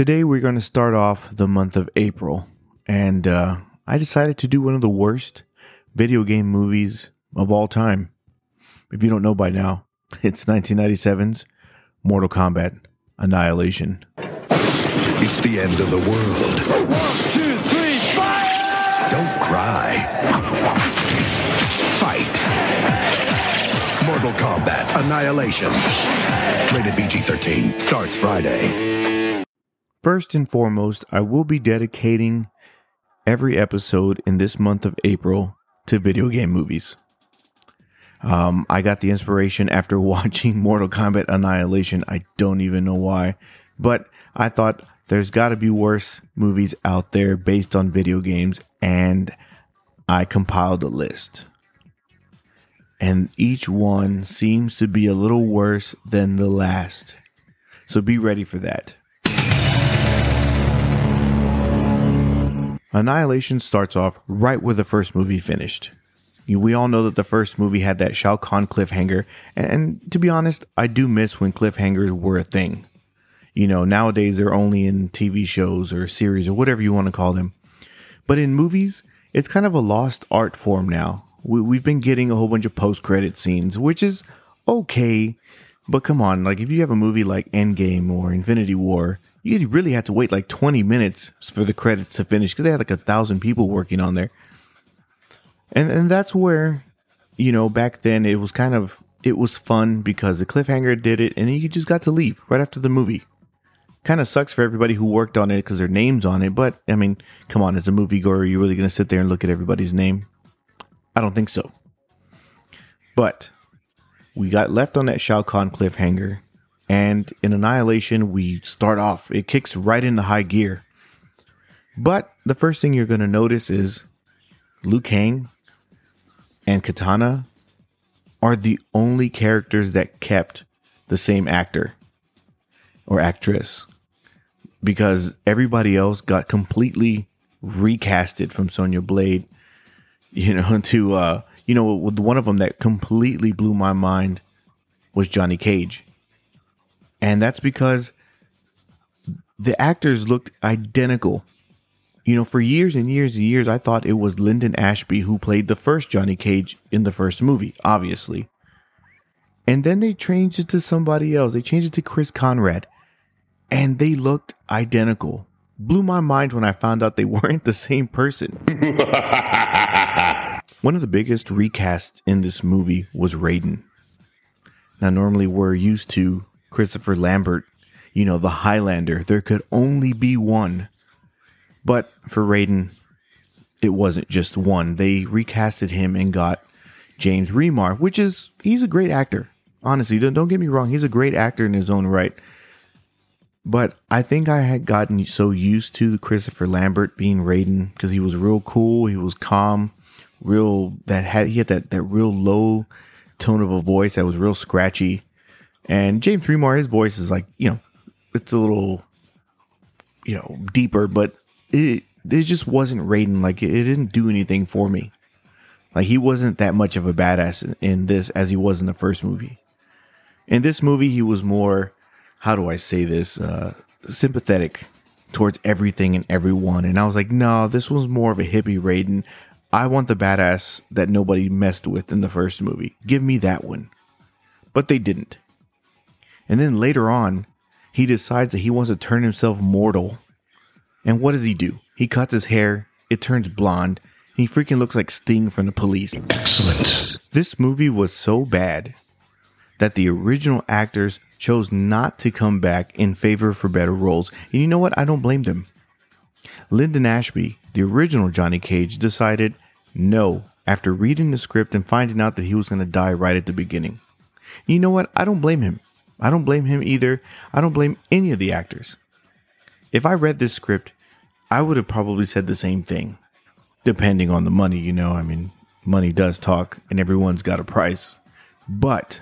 Today we're going to start off the month of April, and uh, I decided to do one of the worst video game movies of all time. If you don't know by now, it's 1997's Mortal Kombat Annihilation. It's the end of the world. One, two, three, fire! Don't cry. Fight. Mortal Kombat Annihilation. Rated PG 13. Starts Friday. First and foremost, I will be dedicating every episode in this month of April to video game movies. Um, I got the inspiration after watching Mortal Kombat Annihilation. I don't even know why, but I thought there's got to be worse movies out there based on video games, and I compiled a list. And each one seems to be a little worse than the last. So be ready for that. Annihilation starts off right where the first movie finished. We all know that the first movie had that Shao Kahn cliffhanger, and, to be honest, I do miss when cliffhangers were a thing. You know, nowadays they're only in TV shows or series or whatever you want to call them. But in movies, it's kind of a lost art form now. We've been getting a whole bunch of post credit scenes, which is okay. But come on, like if you have a movie like Endgame or Infinity War, you really had to wait like 20 minutes for the credits to finish because they had like a thousand people working on there. And and that's where, you know, back then it was kind of it was fun because the cliffhanger did it and you just got to leave right after the movie. Kind of sucks for everybody who worked on it because their name's on it, but I mean, come on, as a moviegoer, are you really going to sit there and look at everybody's name? I don't think so. But we got left on that Shao Kahn cliffhanger, and in Annihilation, we start off. It kicks right into high gear. But the first thing you're going to notice is Liu Kang and Katana are the only characters that kept the same actor or actress because everybody else got completely recasted from Sonya Blade, you know, to uh, you know, one of them that completely blew my mind was Johnny Cage. And that's because the actors looked identical. You know, for years and years and years, I thought it was Linden Ashby who played the first Johnny Cage in the first movie, obviously. And then they changed it to somebody else. They changed it to Chris Conrad. And they looked identical. Blew my mind when I found out they weren't the same person. One of the biggest recasts in this movie was Raiden. Now, normally we're used to Christopher Lambert, you know, the Highlander. There could only be one. But for Raiden, it wasn't just one. They recasted him and got James Remar, which is, he's a great actor. Honestly, don't, don't get me wrong. He's a great actor in his own right. But I think I had gotten so used to Christopher Lambert being Raiden because he was real cool. He was calm, real, that had, he had that, that real low tone of a voice that was real scratchy. And James Remar, his voice is like, you know, it's a little, you know, deeper, but it, it just wasn't Raiden. Like, it, didn't do anything for me. Like, he wasn't that much of a badass in, in this as he was in the first movie. In this movie, he was more, how do I say this, uh, sympathetic towards everything and everyone. And I was like, no, this was more of a hippie Raiden. I want the badass that nobody messed with in the first movie. Give me that one. But they didn't. And then later on, he decides that he wants to turn himself mortal. And what does he do? He cuts his hair, it turns blonde, and he freaking looks like Sting from the police. Excellent. This movie was so bad that the original actors chose not to come back in favor for better roles. And you know what? I don't blame them. Linden Ashby, the original Johnny Cage, decided no after reading the script and finding out that he was going to die right at the beginning. You know what? I don't blame him. I don't blame him either. I don't blame any of the actors. If I read this script, I would have probably said the same thing. Depending on the money, you know, I mean, money does talk and everyone's got a price. But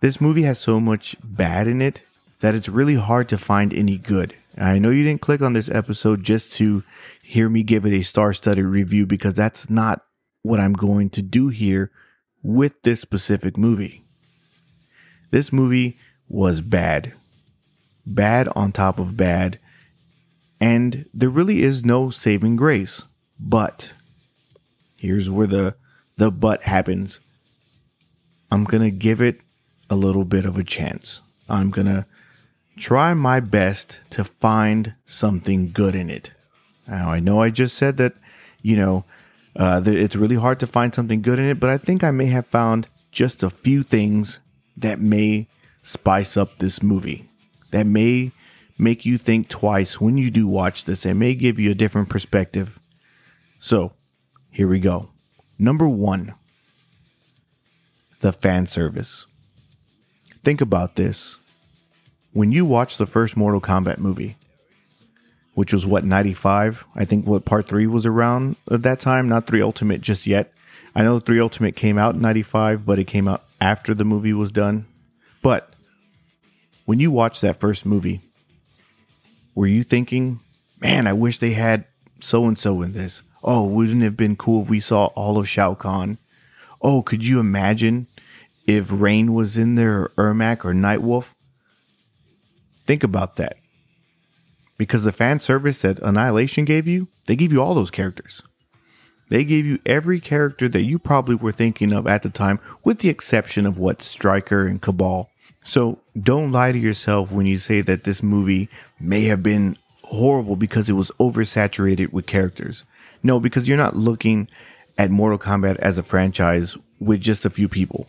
this movie has so much bad in it that it's really hard to find any good. I know you didn't click on this episode just to hear me give it a star studded review because that's not what I'm going to do here with this specific movie. This movie was bad. bad on top of bad, and there really is no saving grace. But here's where the the but happens. I'm going to give it a little bit of a chance. I'm going to try my best to find something good in it. Now, I know I just said that, you know, uh, it's really hard to find something good in it, but I think I may have found just a few things that may spice up this movie, that may make you think twice when you do watch this, and may give you a different perspective. So, here we go. Number one, the fan service. Think about this. When you watch the first Mortal Kombat movie, which was what 95 i think what part 3 was around at that time not 3 ultimate just yet i know 3 ultimate came out in 95 but it came out after the movie was done. But when you watch that first movie were you thinking man i wish they had so and so in this. Oh wouldn't it have been cool if we saw all of shao kahn? Oh could you imagine if rain was in there or ermac or nightwolf? Think about that. Because the fan service that Annihilation gave you, they gave you all those characters. They gave you every character that you probably were thinking of at the time, with the exception of what Stryker and Kabal. So don't lie to yourself when you say that this movie may have been horrible because it was oversaturated with characters. No, because you're not looking at Mortal Kombat as a franchise with just a few people.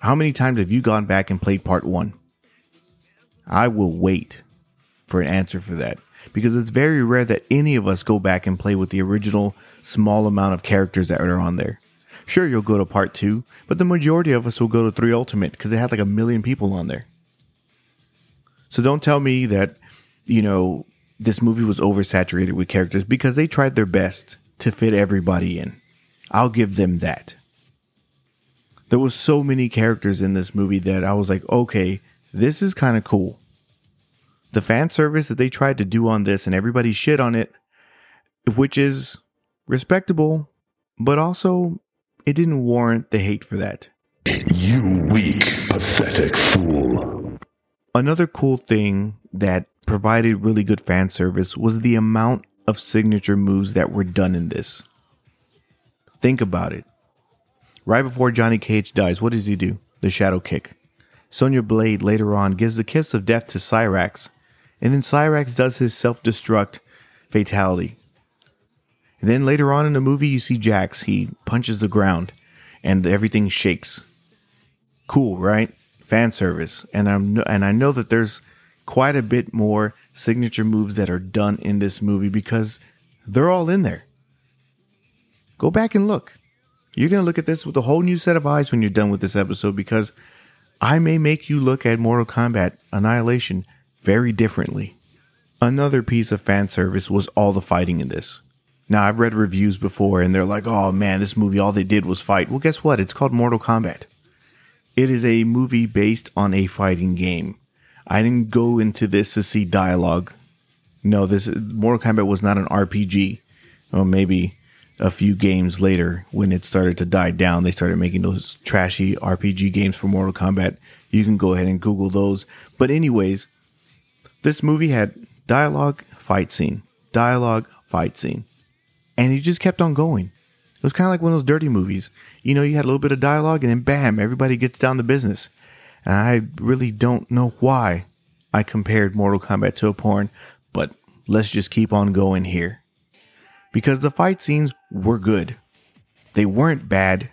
How many times have you gone back and played part one? I will wait for an answer for that because it's very rare that any of us go back and play with the original small amount of characters that are on there. Sure, you'll go to part two, but the majority of us will go to three ultimate because they had like a million people on there. So don't tell me that, you know, this movie was oversaturated with characters because they tried their best to fit everybody in. I'll give them that. There was so many characters in this movie that I was like, okay, this is kind of cool the fan service that they tried to do on this and everybody shit on it, which is respectable, but also it didn't warrant the hate for that. You weak, pathetic fool. Another cool thing that provided really good fan service was the amount of signature moves that were done in this. Think about it. Right before Johnny Cage dies, what does he do? The shadow kick. Sonya Blade later on gives the kiss of death to Cyrax, and then Cyrax does his self destruct fatality. And then later on in the movie, you see Jax. He punches the ground and everything shakes. Cool, right? Fan service. And I'm and I know that there's quite a bit more signature moves that are done in this movie because they're all in there. Go back and look. You're going to look at this with a whole new set of eyes when you're done with this episode because I may make you look at Mortal Kombat Annihilation very differently. Another piece of fan service was all the fighting in this. Now, I've read reviews before and they're like, oh man, this movie, all they did was fight. Well, guess what? It's called Mortal Kombat. It is a movie based on a fighting game. I didn't go into this to see dialogue. No, this Mortal Kombat was not an RPG. Well, maybe a few games later, when it started to die down, they started making those trashy RPG games for Mortal Kombat. You can go ahead and Google those. But anyways, this movie had dialogue, fight scene, dialogue, fight scene. And he just kept on going. It was kind of like one of those dirty movies. You know, you had a little bit of dialogue and then bam, everybody gets down to business. And I really don't know why I compared Mortal Kombat to a porn, but let's just keep on going here. Because the fight scenes were good. They weren't bad.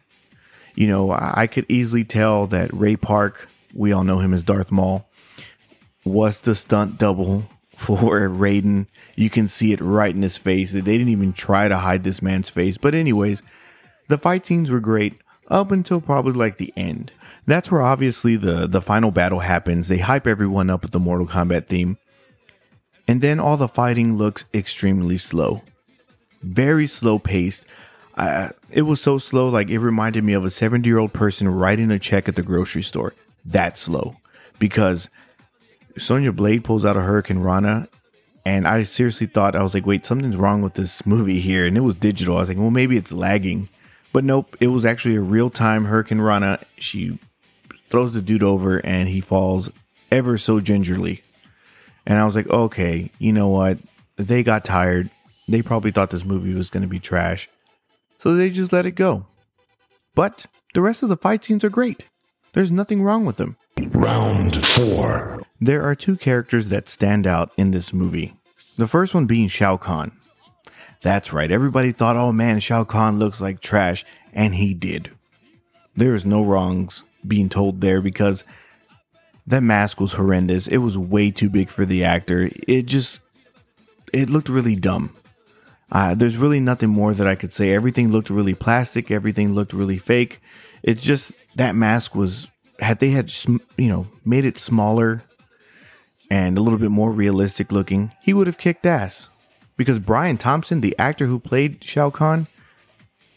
You know, I could easily tell that Ray Park, we all know him as Darth Maul, was the stunt double for Raiden. You can see it right in his face. They didn't even try to hide this man's face. But anyways, the fight scenes were great up until probably like the end. That's where obviously the the final battle happens. They hype everyone up with the Mortal Kombat theme. And then all the fighting looks extremely slow. Very slow paced. Uh, it was so slow, like it reminded me of a 70 year old person writing a check at the grocery store. That slow. Because Sonya Blade pulls out a Hurricanrana, and I seriously thought I was like, wait, something's wrong with this movie here, and it was digital. I was like, well, maybe it's lagging, but nope, it was actually a real time Hurricanrana. She throws the dude over, and he falls ever so gingerly. And I was like, okay, you know what? They got tired. They probably thought this movie was going to be trash. So they just let it go. But the rest of the fight scenes are great. There's nothing wrong with them. Round four. There are two characters that stand out in this movie. The first one being Shao Kahn. That's right, everybody thought, oh man, Shao Kahn looks like trash, and he did. There is no wrongs being told there because that mask was horrendous. It was way too big for the actor. It just, it looked really dumb. Uh, there's really nothing more that I could say. Everything looked really plastic. Everything looked really fake. It's just that mask was had they had you know made it smaller and a little bit more realistic looking, he would have kicked ass. Because Brian Thompson, the actor who played Shao Kahn,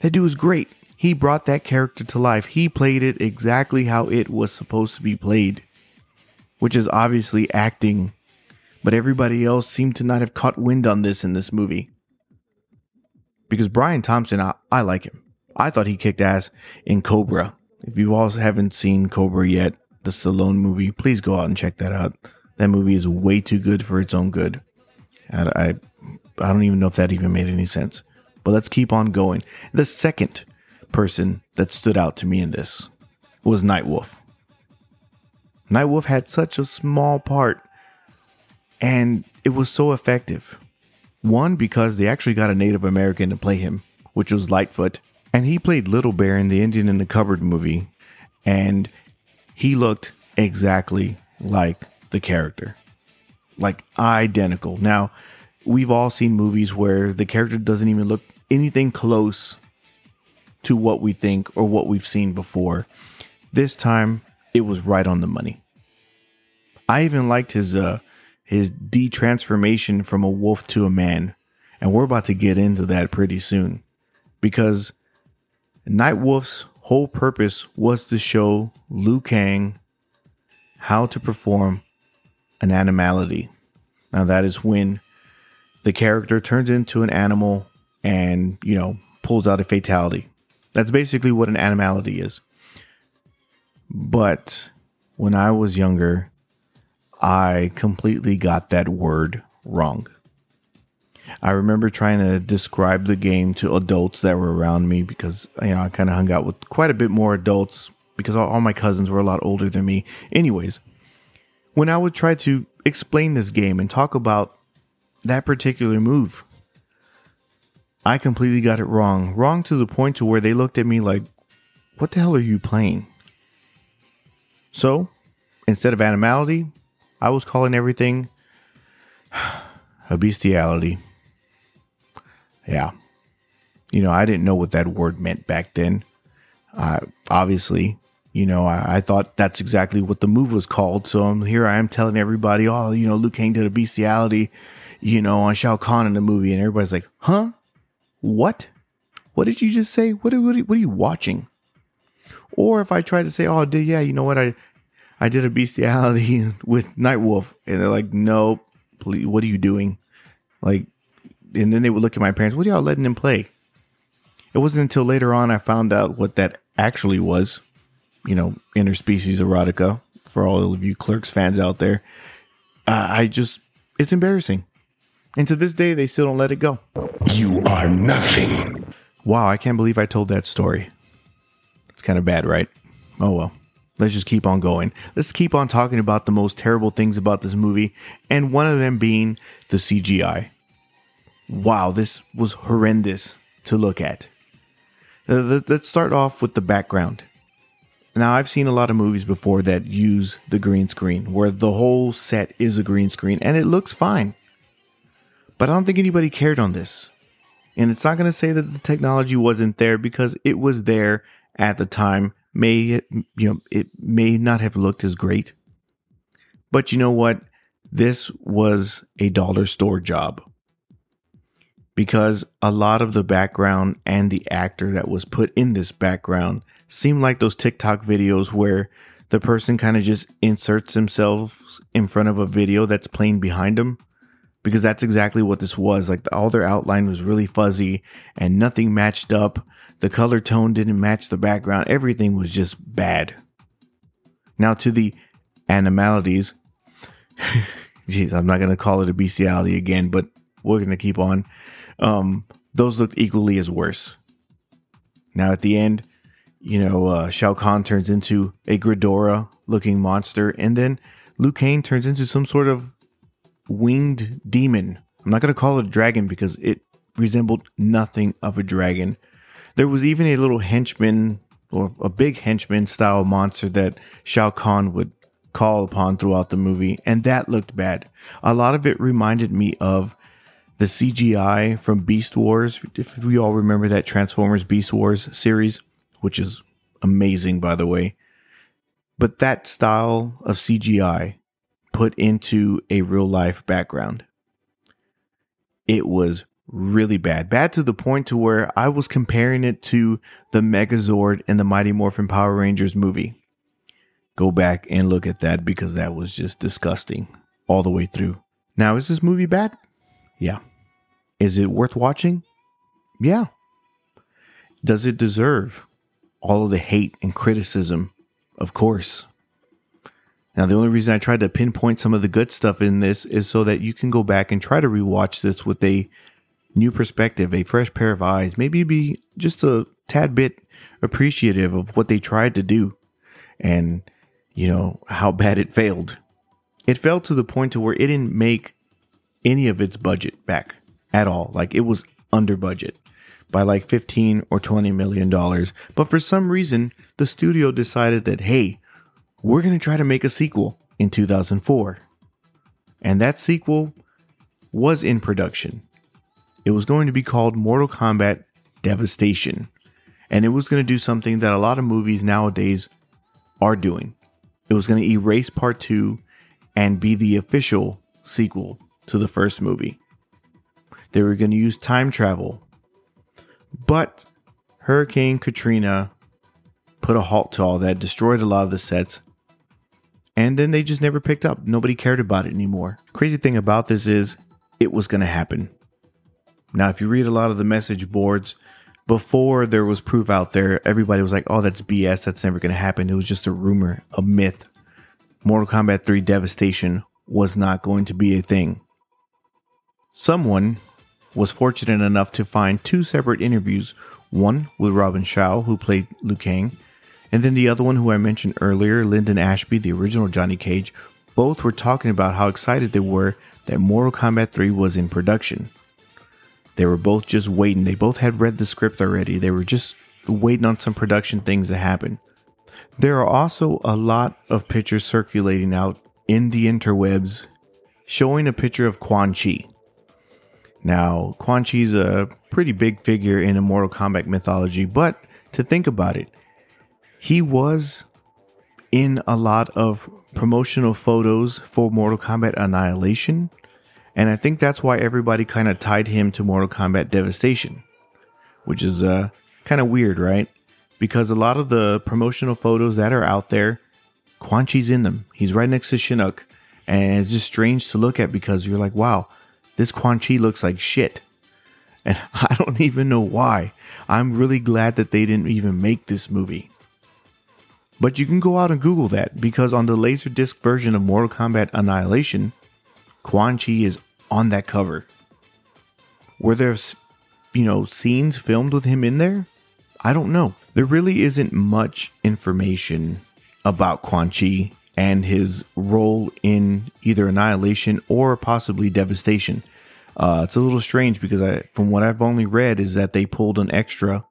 that dude was great. He brought that character to life. He played it exactly how it was supposed to be played, which is obviously acting. But everybody else seemed to not have caught wind on this in this movie because Brian Thompson, I, I like him. I thought he kicked ass in Cobra. If you all haven't seen Cobra yet, the Stallone movie, please go out and check that out. That movie is way too good for its own good. I, I, I don't even know if that even made any sense. But let's keep on going. The second person that stood out to me in this was Nightwolf. Nightwolf had such a small part, and it was so effective. One, because they actually got a Native American to play him, which was Litefoot. And he played Little Bear in the Indian in the Cupboard movie. And he looked exactly like the character. Like identical. Now, we've all seen movies where the character doesn't even look anything close to what we think or what we've seen before. This time, it was right on the money. I even liked his uh, his detransformation from a wolf to a man. And we're about to get into that pretty soon because Nightwolf's whole purpose was to show Liu Kang how to perform an animality. Now, that is when the character turns into an animal and, you know, pulls out a fatality. That's basically what an animality is. But when I was younger, I completely got that word wrong. I remember trying to describe the game to adults that were around me because you know I kind of hung out with quite a bit more adults because all, all, my cousins were a lot older than me. Anyways, when I would try to explain this game and talk about that particular move, I completely got it wrong. Wrong to the point to where they looked at me like, "What the hell are you playing?" So, instead of animality, I was calling everything a bestiality. Yeah. You know, I didn't know what that word meant back then. Uh, obviously, you know, I, I, thought that's exactly what the move was called. So I'm, here I am telling everybody, oh, you know, Liu Kang did a bestiality, you know, on Shao Kahn in the movie. And everybody's like, huh? What? What did you just say? What, what, what are you watching? Or if I try to say, oh, yeah, you know what? I, I did a bestiality with Nightwolf, and they're like, "No, please, what are you doing?" Like, and then they would look at my parents. What are y'all letting him play? It wasn't until later on I found out what that actually was. You know, interspecies erotica. For all of you Clerks fans out there, uh, I just it's embarrassing, and to this day they still don't let it go. You are nothing. Wow, I can't believe I told that story. It's kind of bad, right? Oh well. Let's just keep on going. Let's keep on talking about the most terrible things about this movie, and one of them being the CGI. Wow, this was horrendous to look at. Let's start off with the background. Now, I've seen a lot of movies before that use the green screen, where the whole set is a green screen, and it looks fine. But I don't think anybody cared on this. And it's not going to say that the technology wasn't there because it was there at the time may you know it may not have looked as great but you know what this was a dollar store job because a lot of the background and the actor that was put in this background seemed like those TikTok videos where the person kind of just inserts themselves in front of a video that's playing behind them because that's exactly what this was like all their outline was really fuzzy and nothing matched up the color tone didn't match the background. Everything was just bad. Now, to the animalities, Jeez, I'm not gonna call it a bestiality again, but we're gonna keep on. Um, those looked equally as worse. Now at the end, you know, uh, Shao Kahn turns into a Ghidorah looking monster, and then Liu Kang turns into some sort of winged demon. I'm not gonna call it a dragon because it resembled nothing of a dragon. There was even a little henchman or a big henchman style monster that Shao Kahn would call upon throughout the movie, and that looked bad. A lot of it reminded me of the CGI from Beast Wars. If we all remember that Transformers Beast Wars series, which is amazing, by the way. But that style of CGI put into a real life background, it was really bad. Bad to the point to where I was comparing it to the Megazord in the Mighty Morphin Power Rangers movie. Go back and look at that because that was just disgusting all the way through. Now, is this movie bad? Yeah. Is it worth watching? Yeah. Does it deserve all of the hate and criticism? Of course. Now, the only reason I tried to pinpoint some of the good stuff in this is so that you can go back and try to rewatch this with a new perspective, a fresh pair of eyes, maybe be just a tad bit appreciative of what they tried to do and, you know, how bad it failed. It failed to the point to where it didn't make any of its budget back at all. Like it was under budget by like 15 or 20 million dollars. But for some reason, the studio decided that, hey, we're going to try to make a sequel in 2004. And that sequel was in production. It was going to be called Mortal Kombat Devastation. And it was going to do something that a lot of movies nowadays are doing. It was going to erase part two and be the official sequel to the first movie. They were going to use time travel. But Hurricane Katrina put a halt to all that, destroyed a lot of the sets, and then they just never picked up. Nobody cared about it anymore. Crazy thing about this is it was going to happen. Now, if you read a lot of the message boards, before there was proof out there, everybody was like, oh, that's BS. That's never going to happen. It was just a rumor, a myth. Mortal Kombat 3 Devastation was not going to be a thing. Someone was fortunate enough to find two separate interviews one with Robin Shou, who played Liu Kang, and then the other one, who I mentioned earlier, Linden Ashby, the original Johnny Cage. Both were talking about how excited they were that Mortal Kombat 3 was in production. They were both just waiting. They both had read the script already. They were just waiting on some production things to happen. There are also a lot of pictures circulating out in the interwebs showing a picture of Quan Chi. Now, Quan Chi's a pretty big figure in Mortal Kombat mythology, but to think about it, he was in a lot of promotional photos for Mortal Kombat Annihilation, and I think that's why everybody kind of tied him to Mortal Kombat Devastation, which is uh, kind of weird, right? Because a lot of the promotional photos that are out there, Quan Chi's in them. He's right next to Shinnok, and it's just strange to look at because you're like, wow, this Quan Chi looks like shit. And I don't even know why. I'm really glad that they didn't even make this movie. But you can go out and Google that because on the Laserdisc version of Mortal Kombat Annihilation, Quan Chi is on that cover. Were there, you know, scenes filmed with him in there? I don't know. There really isn't much information about Quan Chi and his role in either Annihilation or possibly Devastation. Uh, it's a little strange because I, from what I've only read, is that they pulled an extra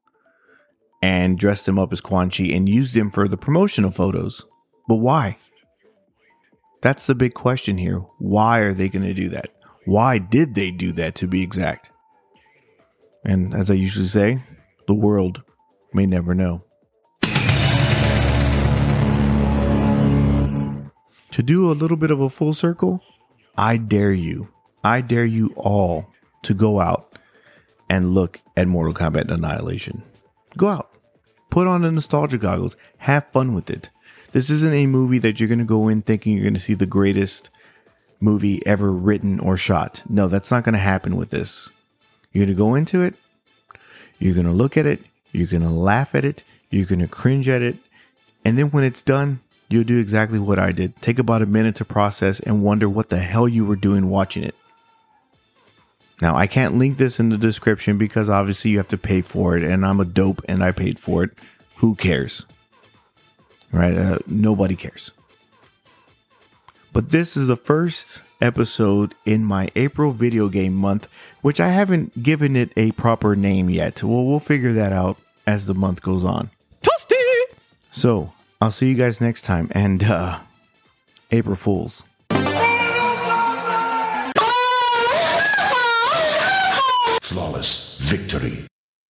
and dressed him up as Quan Chi and used him for the promotional photos. But why? That's the big question here. Why are they going to do that? Why did they do that to be exact? And as I usually say, the world may never know. To do a little bit of a full circle, I dare you, I dare you all to go out and look at Mortal Kombat Annihilation. Go out, put on the nostalgia goggles, have fun with it. This isn't a movie that you're going to go in thinking you're going to see the greatest movie ever written or shot. No, that's not going to happen with this. You're going to go into it, you're going to look at it, you're going to laugh at it, you're going to cringe at it, and then when it's done, you'll do exactly what I did. Take about a minute to process and wonder what the hell you were doing watching it. Now, I can't link this in the description because obviously you have to pay for it, and I'm a dope and I paid for it. Who cares? Right? Uh, nobody cares. But this is the first episode in my April video game month, which I haven't given it a proper name yet. Well, we'll figure that out as the month goes on. Toasty! So, I'll see you guys next time, and uh, April Fools. Flawless victory.